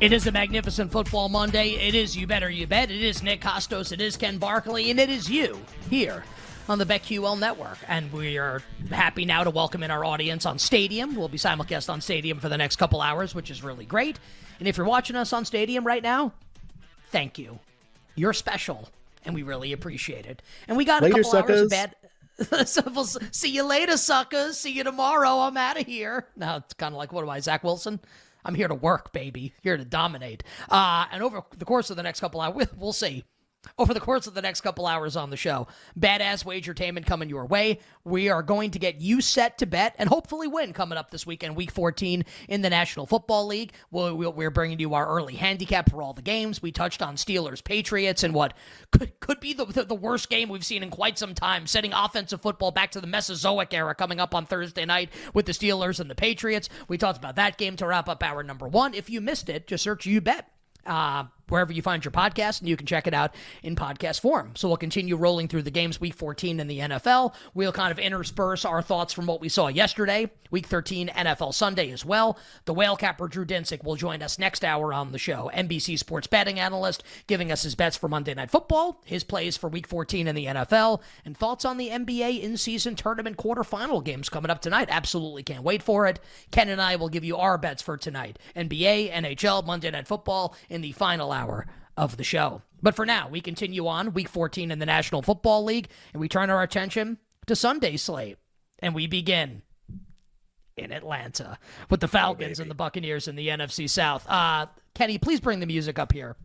It is a magnificent football Monday. It is You Better You Bet. It is Nick Kostos. It is Ken Barkley. And it is you here on the BetQL network. And we are happy now to welcome in our audience on Stadium. We'll be simulcast on Stadium for the next couple hours, which is really great. And if you're watching us on Stadium right now, thank you. You're special, and we really appreciate it. And we got later, a couple suckers. hours of bad. so we'll see you later, suckers. See you tomorrow. I'm out of here. Now it's kind of like, what am I, Zach Wilson? I'm here to work, baby. Here to dominate. Uh, and over the course of the next couple hours, we'll see over the course of the next couple hours on the show. Badass wagertainment coming your way. We are going to get you set to bet and hopefully win coming up this weekend, week 14 in the National Football League. We're bringing you our early handicap for all the games. We touched on Steelers, Patriots, and what could, could be the, the worst game we've seen in quite some time, setting offensive football back to the Mesozoic era coming up on Thursday night with the Steelers and the Patriots. We talked about that game to wrap up hour number one. If you missed it, just search You Bet. Uh, wherever you find your podcast, and you can check it out in podcast form. So we'll continue rolling through the games week 14 in the NFL. We'll kind of intersperse our thoughts from what we saw yesterday, week 13 NFL Sunday as well. The whale capper Drew Dinsick will join us next hour on the show. NBC sports betting analyst giving us his bets for Monday Night Football, his plays for week 14 in the NFL, and thoughts on the NBA in-season tournament quarterfinal games coming up tonight. Absolutely can't wait for it. Ken and I will give you our bets for tonight. NBA, NHL, Monday Night Football in the final hour of the show. But for now, we continue on week 14 in the National Football League, and we turn our attention to Sunday's slate. And we begin in Atlanta with the Falcons oh, and the Buccaneers in the NFC South. Uh, Kenny, please bring the music up here.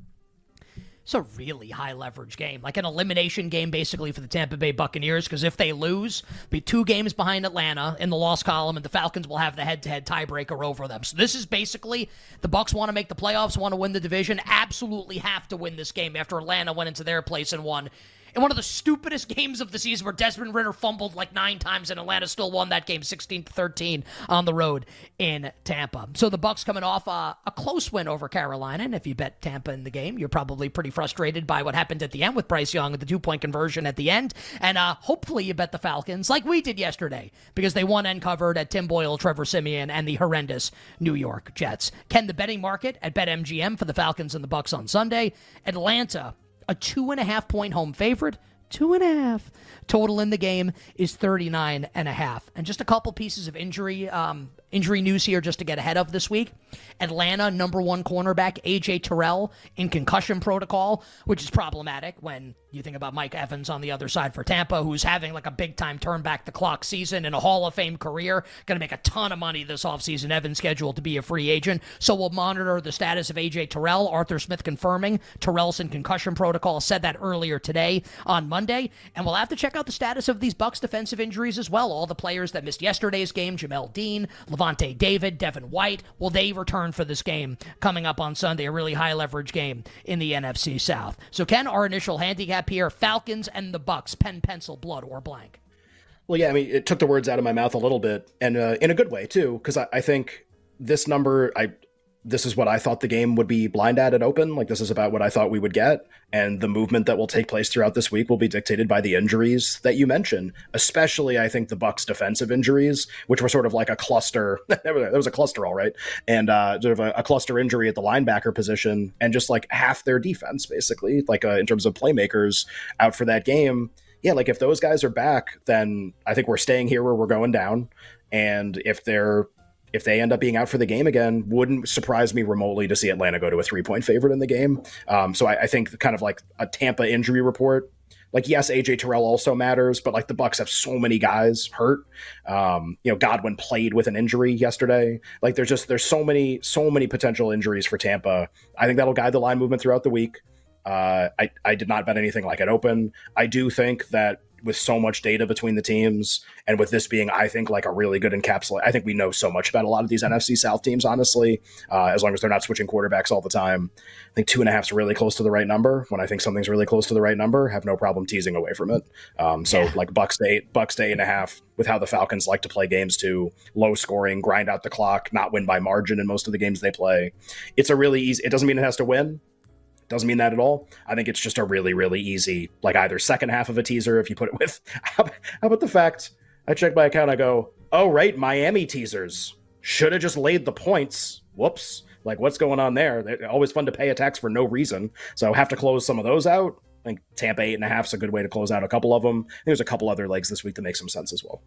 It's a really high leverage game, like an elimination game basically for the Tampa Bay Buccaneers. Because if they lose, be two games behind Atlanta in the loss column, and the Falcons will have the head-to-head tiebreaker over them. So this is basically the Bucks want to make the playoffs, want to win the division, absolutely have to win this game after Atlanta went into their place and won in one of the stupidest games of the season where Desmond Ridder fumbled like nine times and Atlanta still won that game 16 13 on the road in Tampa. So the Bucks coming off a, a close win over Carolina, and if you bet Tampa in the game, you're probably pretty frustrated by what happened at the end with Bryce Young at the two point conversion at the end, and uh, hopefully you bet the Falcons like we did yesterday because they won and covered at Tim Boyle, Trevor Siemian, and the horrendous New York Jets. Ken the betting market at BetMGM for the Falcons and the Bucks on Sunday. Atlanta a two and a half point home favorite. Two and a half. Total in the game is 39 and a half. And just a couple pieces of injury um, injury news here just to get ahead of this week. Atlanta number one cornerback AJ Terrell in concussion protocol, which is problematic when you think about Mike Evans on the other side for Tampa, who's having like a big time turn back the clock season and a Hall of Fame career. Going to make a ton of money this offseason. Evans scheduled to be a free agent. So we'll monitor the status of AJ Terrell. Arthur Smith confirming Terrell's in concussion protocol. Said that earlier today on Monday. And we'll have to check out the status of these Bucks defensive injuries as well. All the players that missed yesterday's game, Jamel Dean, Lavonte David, Devin White, will they return for this game coming up on Sunday? A really high leverage game in the NFC South. So, Ken, our initial handicap here Falcons and the Bucks, pen, pencil, blood, or blank. Well, yeah, I mean, it took the words out of my mouth a little bit, and uh, in a good way, too, because I, I think this number, I this is what I thought the game would be blind at at open. Like this is about what I thought we would get, and the movement that will take place throughout this week will be dictated by the injuries that you mentioned. Especially, I think the Bucks' defensive injuries, which were sort of like a cluster. there was a cluster, all right, and uh, sort of a, a, cluster injury at the linebacker position, and just like half their defense, basically, like uh, in terms of playmakers out for that game. Yeah, like if those guys are back, then I think we're staying here where we're going down. And if they're if they end up being out for the game again, wouldn't surprise me remotely to see Atlanta go to a three point favorite in the game. Um, so I, I, think kind of like a Tampa injury report like yes, AJ Terrell also matters, but like the Bucks have so many guys hurt. Um, you know, Godwin played with an injury yesterday. Like there's just there's so many so many potential injuries for Tampa. I think that'll guide the line movement throughout the week. Uh, I I did not bet anything like it open. I do think that with so much data between the teams and with this being i think like a really good encapsulate i think we know so much about a lot of these nfc south teams honestly uh, as long as they're not switching quarterbacks all the time. I think two and a half is really close to the right number. When i think something's really close to the right number have no problem teasing away from it. Um, so yeah. like bucks to eight bucks to eight and a half with how the falcons like to play games to low scoring grind out the clock not win by margin in most of the games they play. It's a really easy it doesn't mean it has to win doesn't mean that at all. I think it's just a really, really easy, like either second half of a teaser if you put it with. How, about the fact I check my account, I go, oh, right, Miami teasers. Should have just laid the points. Whoops. Like, what's going on there? They're always fun to pay attacks for no reason. So have to close some of those out. I think Tampa eight and a half is a good way to close out a couple of them. There's a couple other legs this week that make some sense as well.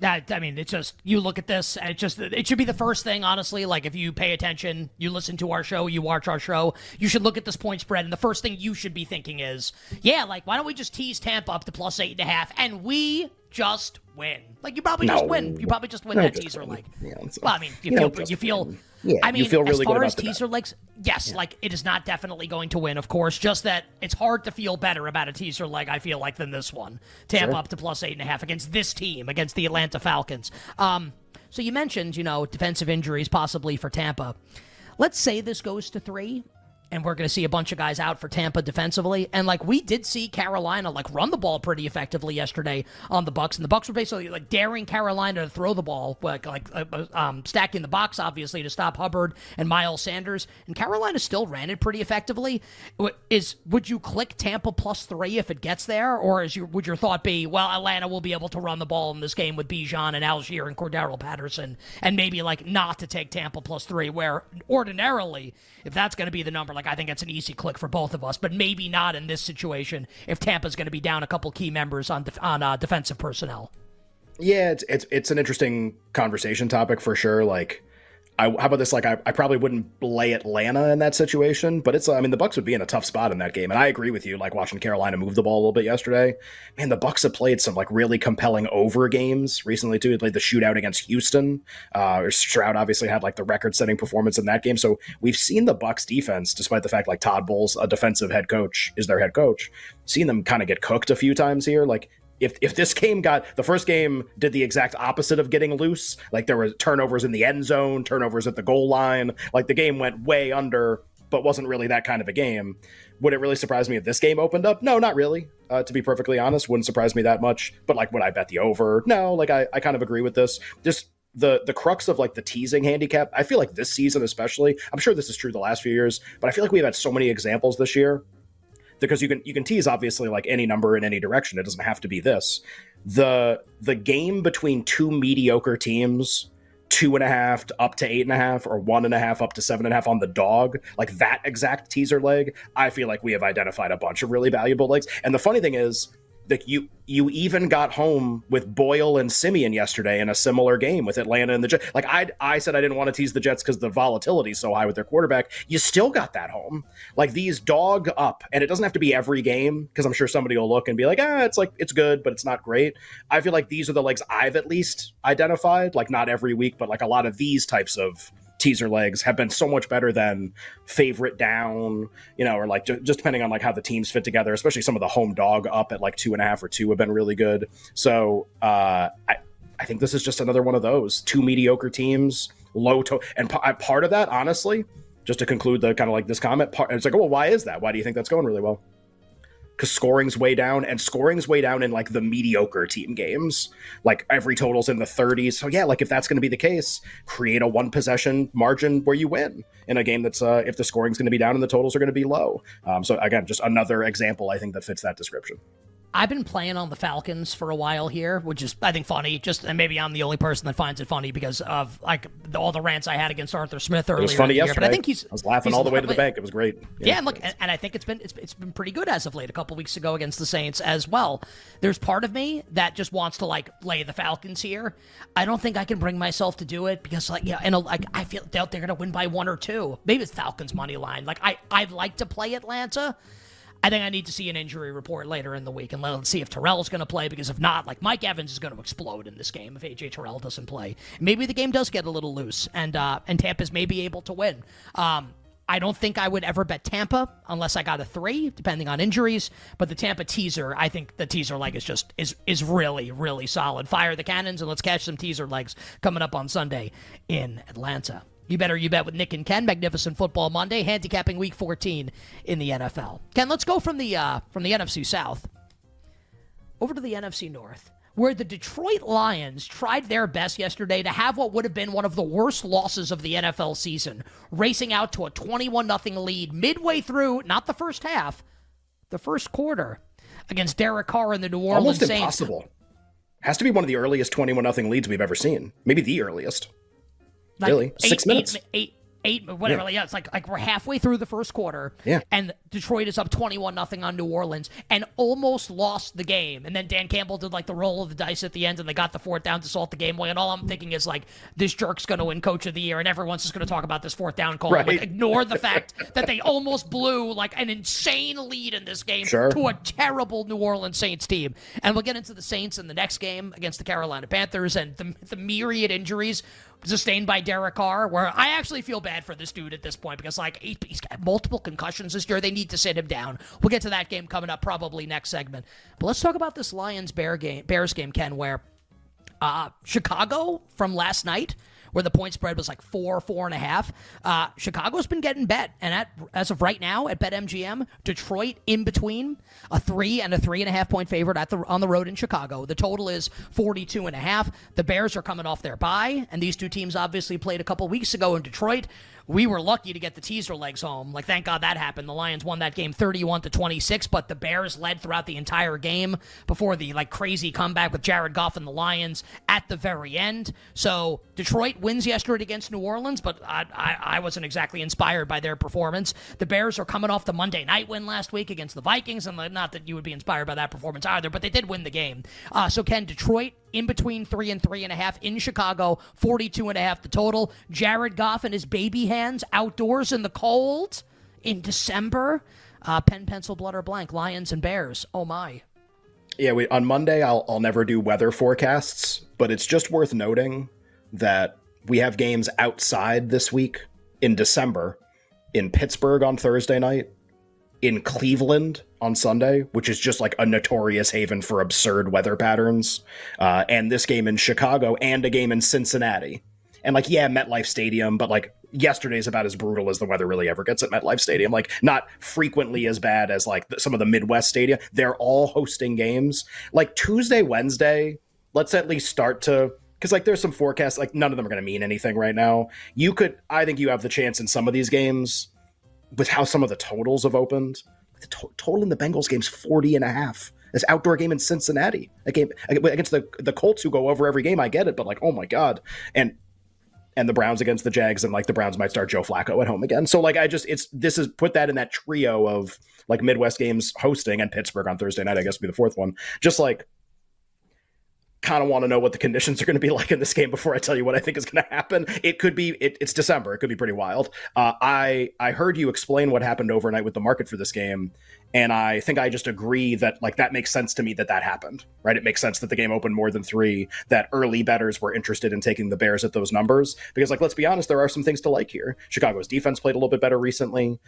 That I mean, it's just you look at this, and it just it should be the first thing, honestly. Like if you pay attention, you listen to our show, you watch our show, you should look at this point spread, and the first thing you should be thinking is, yeah, like why don't we just tease Tampa up to plus eight and a half, and we just win. Like you probably no. just win. You probably just win no, that teaser like. Yeah, well, I mean, you, you feel you feel. Yeah, I mean, you feel really as far as teaser legs, yes, yeah. like it is not definitely going to win. Of course, just that it's hard to feel better about a teaser leg. I feel like than this one. Tampa sure. up to plus eight and a half against this team against the Atlanta Falcons. Um, so you mentioned, you know, defensive injuries possibly for Tampa. Let's say this goes to three and we're going to see a bunch of guys out for Tampa defensively. And like we did see Carolina like run the ball pretty effectively yesterday on the Bucks, and the Bucks were basically like daring Carolina to throw the ball, like like uh, uh um, stacking the box obviously to stop Hubbard and Miles Sanders. And Carolina still ran it pretty effectively. Is would you click Tampa plus three if it gets there, or is your would your thought be well Atlanta will be able to run the ball in this game with Bijan and Allgeier and Cordarrelle Patterson, and maybe like not to take Tampa plus three, where ordinarily if that's going to be the number like I think it's an easy click for both of us, but maybe not in this situation if Tampa's going to be down a couple key members on def- on uh, defensive personnel. Yeah, it's it's it's an interesting conversation topic for sure. Like I, how about this? Like, I, I probably wouldn't lay Atlanta in that situation, but it's, I mean, the Bucks would be in a tough spot in that game. And I agree with you, like watching Carolina move the ball a little bit yesterday. Man, the Bucks have played some like really compelling over games recently too. They played the shootout against Houston. Uh, Stroud obviously had like the record setting performance in that game. So we've seen the Bucks defense, despite the fact like Todd Bowles, a defensive head coach, is their head coach, seen them kind of get cooked a few times here. Like if if this game got the first game did the exact opposite of getting loose, like there were turnovers in the end zone, turnovers at the goal line, like the game went way under, but wasn't really that kind of a game. Would it really surprise me if this game opened up? No, not really. Uh, to be perfectly honest, wouldn't surprise me that much. But like, would I bet the over? No, like I, I kind of agree with this. Just the the crux of like the teasing handicap. I feel like this season, especially, I'm sure this is true the last few years, but I feel like we've had so many examples this year because you can you can tease obviously like any number in any direction. It doesn't have to be this. The the game between two mediocre teams, two and a half to up to eight and a half, or one and a half up to seven and a half on the dog, like that exact teaser leg, I feel like we have identified a bunch of really valuable legs. And the funny thing is, like you you even got home with Boyle and Siemian yesterday in a similar game with Atlanta and the Jets. Like I I said I didn't want to tease the Jets because the volatility is so high with their quarterback. You still got that home. Like these dog up, and it doesn't have to be every game because I'm sure somebody will look and be like, ah, it's like it's good, but it's not great. I feel like these are the legs I've at least identified. Like not every week, but like a lot of these types of teaser legs have been so much better than favorite down, you know, or like just, depending on like how the teams fit together, especially some of the home dog up at like two and a half or two have been really good. So uh, I, I think this is just another one of those two mediocre teams, low to, and p- part of that, honestly, just to conclude the kind of like this comment, part, it's like, oh, well, why is that? Why do you think that's going really well? Because scoring's way down and scoring's way down in like the mediocre team games. Like every total's in the 30s. So yeah, like if that's going to be the case, create a one possession margin where you win in a game that's uh, if the scoring's going to be down and the totals are going to be low. Um, so again, just another example I think that fits that description. I've been playing on the Falcons for a while here, which is I think funny. Just and maybe I'm the only person that finds it funny because of like the, all the rants I had against Arthur Smith earlier. It was funny yesterday. Year. But I think he's I was laughing all the way to the bank. It was great. Yeah, yeah and look, and, and, I think it's been it's, it's been pretty good as of late. A couple weeks ago against the Saints as well. There's part of me that just wants to like lay the Falcons here. I don't think I can bring myself to do it because like yeah, and like I feel they're, they're gonna win by one or two. Maybe it's Falcons money line. Like I I'd like to play Atlanta. I think I need to see an injury report later in the week and let's see if Terrell's going to play because if not, like Mike Evans is going to explode in this game if AJ Terrell doesn't play. Maybe the game does get a little loose and uh, and Tampa's maybe able to win. Um, I don't think I would ever bet Tampa unless I got a three, depending on injuries. But the Tampa teaser, I think the teaser leg is just is is really really solid. Fire the cannons and let's catch some teaser legs coming up on Sunday in Atlanta. You better you bet with Nick and Ken. Magnificent Football Monday, handicapping Week 14 in the NFL. Ken, let's go from the uh, from the NFC South over to the NFC North where the Detroit Lions tried their best yesterday to have what would have been one of the worst losses of the NFL season, racing out to a 21 0 lead midway through, not the first half, the first quarter against Derek Carr and the New Orleans Almost Saints. impossible. Has to be one of the earliest 21 0 leads we've ever seen. Maybe the earliest. Like really? eight- Six minutes. eight- eight- eight, whatever. Yeah. Yeah. it's like like we're halfway through the first quarter. Yeah. And Detroit is up twenty-one nothing on New Orleans and almost lost the game. And then Dan Campbell did like the roll of the dice at the end, and they got the fourth down to salt the game away. And all I'm thinking is like, this jerk's going to win Coach of the Year, and everyone's just going to talk about this fourth down call. Right. Like, ignore the fact that they almost blew like an insane lead in this game Sure. to a terrible New Orleans Saints team. And we'll get into the Saints in the next game against the Carolina Panthers and the, the myriad injuries sustained by Derek Carr, where I actually feel bad for this dude at this point because, like, he, he's got multiple concussions this year. They need to sit him down. We'll get to that game coming up probably next segment. But let's talk about this Lions Bear game, Bears game, Ken, where uh, Chicago from last night, where the point spread was like four, four and a half. Uh, Chicago's been getting bet, and at as of right now at BetMGM, Detroit in between a three and a three and a half point favorite at the on the road in Chicago. The total is 42 and a half. The Bears are coming off their bye, and these two teams obviously played a couple weeks ago in Detroit. We were lucky to get the teaser legs home. Like, thank God that happened. The Lions won that game 31 to 26, but the Bears led throughout the entire game before the like crazy comeback with Jared Goff and the Lions at the very end. So Detroit wins yesterday against New Orleans, but I, I, I wasn't exactly inspired by their performance. The Bears are coming off the Monday night win last week against the Vikings, and not that you would be inspired by that performance either, but they did win the game. Uh, so Ken, Detroit in between three and three and a half in Chicago, 42 and a half the total. Jared Goff and his baby hands outdoors in the cold in December. Uh, pen, pencil, blood, or blank. Lions and Bears. Oh my. Yeah, we, on Monday I'll I'll never do weather forecasts, but it's just worth noting that we have games outside this week in December in Pittsburgh on Thursday night, in Cleveland on Sunday, which is just like a notorious haven for absurd weather patterns, uh, and this game in Chicago and a game in Cincinnati. And like, yeah, MetLife Stadium, but like yesterday's about as brutal as the weather really ever gets at MetLife Stadium. Like, not frequently as bad as like some of the Midwest stadia. They're all hosting games. Like Tuesday, Wednesday, let's at least start to because like there's some forecasts like none of them are going to mean anything right now. You could, I think, you have the chance in some of these games with how some of the totals have opened. The to- total in the Bengals game's 40 and a half. This outdoor game in Cincinnati, a game against the the Colts who go over every game. I get it, but like, oh my god, and and the Browns against the Jags, and like the Browns might start Joe Flacco at home again. So like, I just it's this is put that in that trio of like Midwest games hosting and Pittsburgh on Thursday night. I guess would be the fourth one. Just like kind of want to know what the conditions are going to be like in this game before I tell you what I think is going to happen. It could be it, it's December. It could be pretty wild. Uh, I I heard you explain what happened overnight with the market for this game, and I think I just agree that like that makes sense to me that that happened. Right? It makes sense that the game opened more than three. That early bettors were interested in taking the Bears at those numbers because like let's be honest, there are some things to like here. Chicago's defense played a little bit better recently.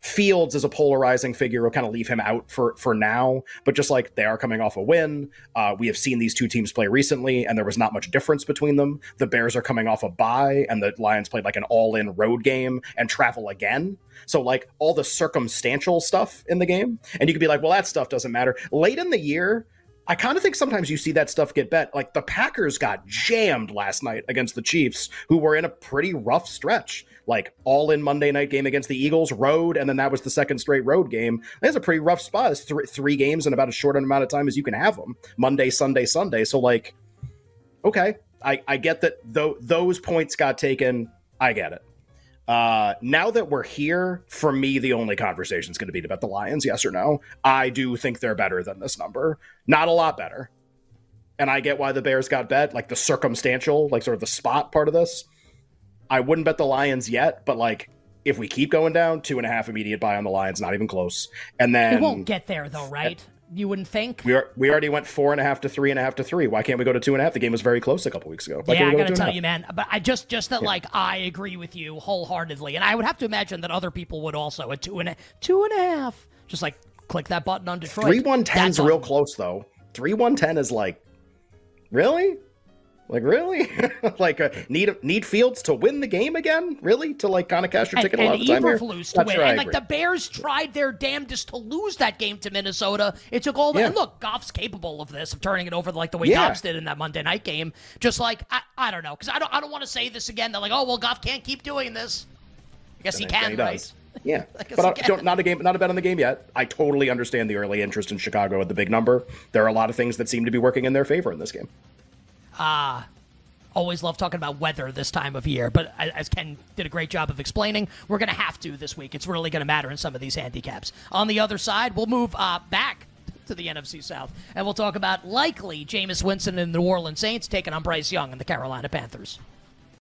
Fields is a polarizing figure. We'll kind of leave him out for for now, but just like they are coming off a win, uh, we have seen these two teams play recently, and there was not much difference between them. The Bears are coming off a bye, and the Lions played like an all-in road game and travel again. So like all the circumstantial stuff in the game, and you could be like, well, that stuff doesn't matter. Late in the year, I kind of think sometimes you see that stuff get bet. Like the Packers got jammed last night against the Chiefs, who were in a pretty rough stretch. Like all in Monday night game against the Eagles, road, and then that was the second straight road game. That's a pretty rough spot. It's th- three games in about as short an amount of time as you can have them Monday, Sunday, Sunday. So, like, okay, I, I get that though those points got taken. I get it. Uh, now that we're here, for me, the only conversation is going to be about the Lions, yes or no. I do think they're better than this number. Not a lot better. And I get why the Bears got bet, like the circumstantial, like sort of the spot part of this. I wouldn't bet the Lions yet, but like if we keep going down, two and a half immediate buy on the Lions, not even close. And then It won't get there though, right? You wouldn't think. we are, we already went four and a half to three and a half to three. Why can't we go to two and a half? The game was very close a couple weeks ago. Why yeah, I we go to gotta tell you, man. But I just, just that, like, I agree with you wholeheartedly, and I would have to imagine that other people would also at two and a two and a half. Just like click that button on Detroit. Three one ten is real close though. Three one ten is like, really, like really, like uh, need need Fields to win the game again? Really, to like kind of cash your And, ticket a lot and of the time here? To win. sure and like the Bears tried their damnedest to lose that game to Minnesota. It took all the Yeah. and look, Goff's capable of this, of turning it over like the way Yeah. Dobbs did in that Monday night game. Just like I, I don't know, because I don't I don't want to say this again. They're like, oh well, Goff can't keep doing this. I guess he can, he right? does. Yeah, but I don't, not a game, not a bet on the game yet. I totally understand the early interest in Chicago at the big number. There are a lot of things that seem to be working in their favor in this game. Always love talking about weather this time of year, but as Ken did a great job of explaining, we're going to have to this week. It's really going to matter in some of these handicaps. On the other side, we'll move uh, back to the NFC South, and we'll talk about likely Jameis Winston and the New Orleans Saints taking on Bryce Young and the Carolina Panthers.